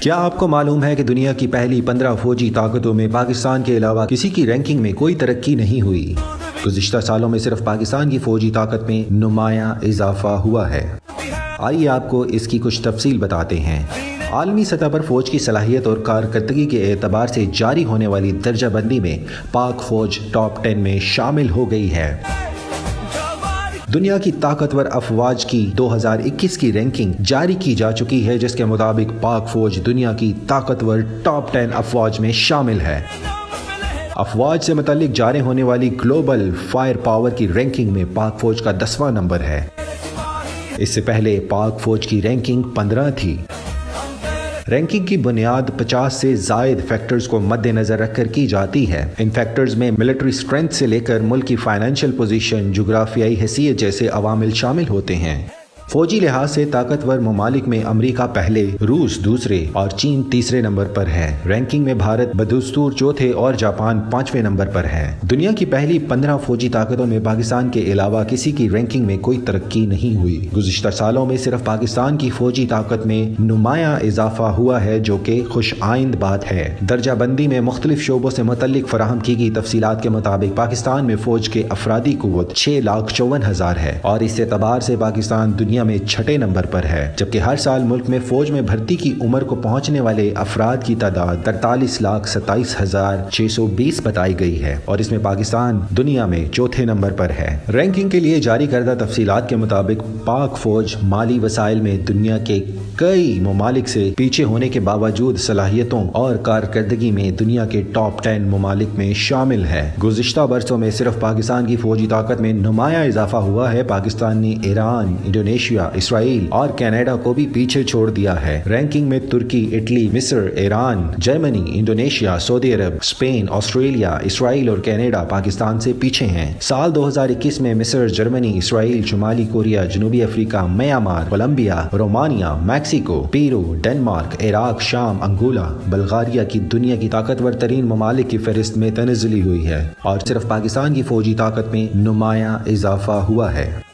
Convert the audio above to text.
کیا آپ کو معلوم ہے کہ دنیا کی پہلی پندرہ فوجی طاقتوں میں پاکستان کے علاوہ کسی کی رینکنگ میں کوئی ترقی نہیں ہوئی؟ گزشتہ سالوں میں صرف پاکستان کی فوجی طاقت میں نمایاں اضافہ ہوا ہے۔ آئیے آپ کو اس کی کچھ تفصیل بتاتے ہیں۔ عالمی سطح پر فوج کی صلاحیت اور کارکردگی کے اعتبار سے جاری ہونے والی درجہ بندی میں پاک فوج ٹاپ ٹین میں شامل ہو گئی ہے۔ دنیا کی طاقتور افواج کی دو ہزار اکیس کی رینکنگ جاری کی جا چکی ہے، جس کے مطابق پاک فوج دنیا کی طاقتور ٹاپ ٹین افواج میں شامل ہے۔ افواج سے متعلق جاری ہونے والی گلوبل فائر پاور کی رینکنگ میں پاک فوج کا دسواں نمبر ہے۔ اس سے پہلے پاک فوج کی رینکنگ پندرہ تھی۔ رینکنگ کی بنیاد پچاس سے زائد فیکٹرز کو مد نظر رکھ کر کی جاتی ہے۔ ان فیکٹرز میں ملٹری اسٹرینتھ سے لے کر ملک کی فائنینشیل پوزیشن جغرافیائی حیثیت جیسے عوامل شامل ہوتے ہیں۔ فوجی لحاظ سے طاقتور ممالک میں امریکہ پہلے، روس دوسرے اور چین تیسرے نمبر پر ہے۔ رینکنگ میں بھارت بدستور چوتھے اور جاپان پانچویں نمبر پر ہے۔ دنیا کی پہلی پندرہ فوجی طاقتوں میں پاکستان کے علاوہ کسی کی رینکنگ میں کوئی ترقی نہیں ہوئی۔ گزشتہ سالوں میں صرف پاکستان کی فوجی طاقت میں نمایاں اضافہ ہوا ہے، جو کہ خوش آئند بات ہے۔ درجہ بندی میں مختلف شعبوں سے متعلق فراہم کی گئی تفصیلات کے مطابق پاکستان میں فوج کے افرادی قوت چھ لاکھ چون ہزار ہے اور اس اعتبار سے پاکستان دنیا میں چھٹے نمبر پر ہے، جبکہ ہر سال ملک میں فوج میں بھرتی کی عمر کو پہنچنے والے افراد کی تعداد ترتالیس لاکھ ستائیس ہزار چھ سو بیس بتائی گئی ہے۔ اور اس میں پاکستان دنیا میں چوتھے نمبر پر ہے۔ رینکنگ کے لیے جاری کردہ تفصیلات کے مطابق، پاک فوج مالی وسائل میں دنیا کے کئی ممالک سے پیچھے ہونے کے باوجود صلاحیتوں اور کارکردگی میں دنیا کے ٹاپ ٹین ممالک میں شامل ہے۔ گزشتہ برسوں میں صرف پاکستان کی فوجی طاقت میں نمایاں اضافہ ہوا ہے۔ پاکستان نے ایران، انڈونیشیا اسرائیل اور کینیڈا کو بھی پیچھے چھوڑ دیا ہے۔ رینکنگ میں ترکی، اٹلی، مصر، ایران، جرمنی، انڈونیشیا، سعودی عرب اسپین آسٹریلیا، اسرائیل اور کینیڈا پاکستان سے پیچھے ہیں۔ سال دو ہزار اکیس میں مصر، جرمنی، اسرائیل، شمالی کوریا، جنوبی افریقہ Myanmar Colombia, Romania, Mexico, Peru Denmark Iraq, شام، انگولا، بلغاریہ کی دنیا کی طاقتور ترین ممالک کی فہرست میں تنزلی ہوئی ہے اور صرف پاکستان کی فوجی طاقت میں نمایاں اضافہ ہوا ہے۔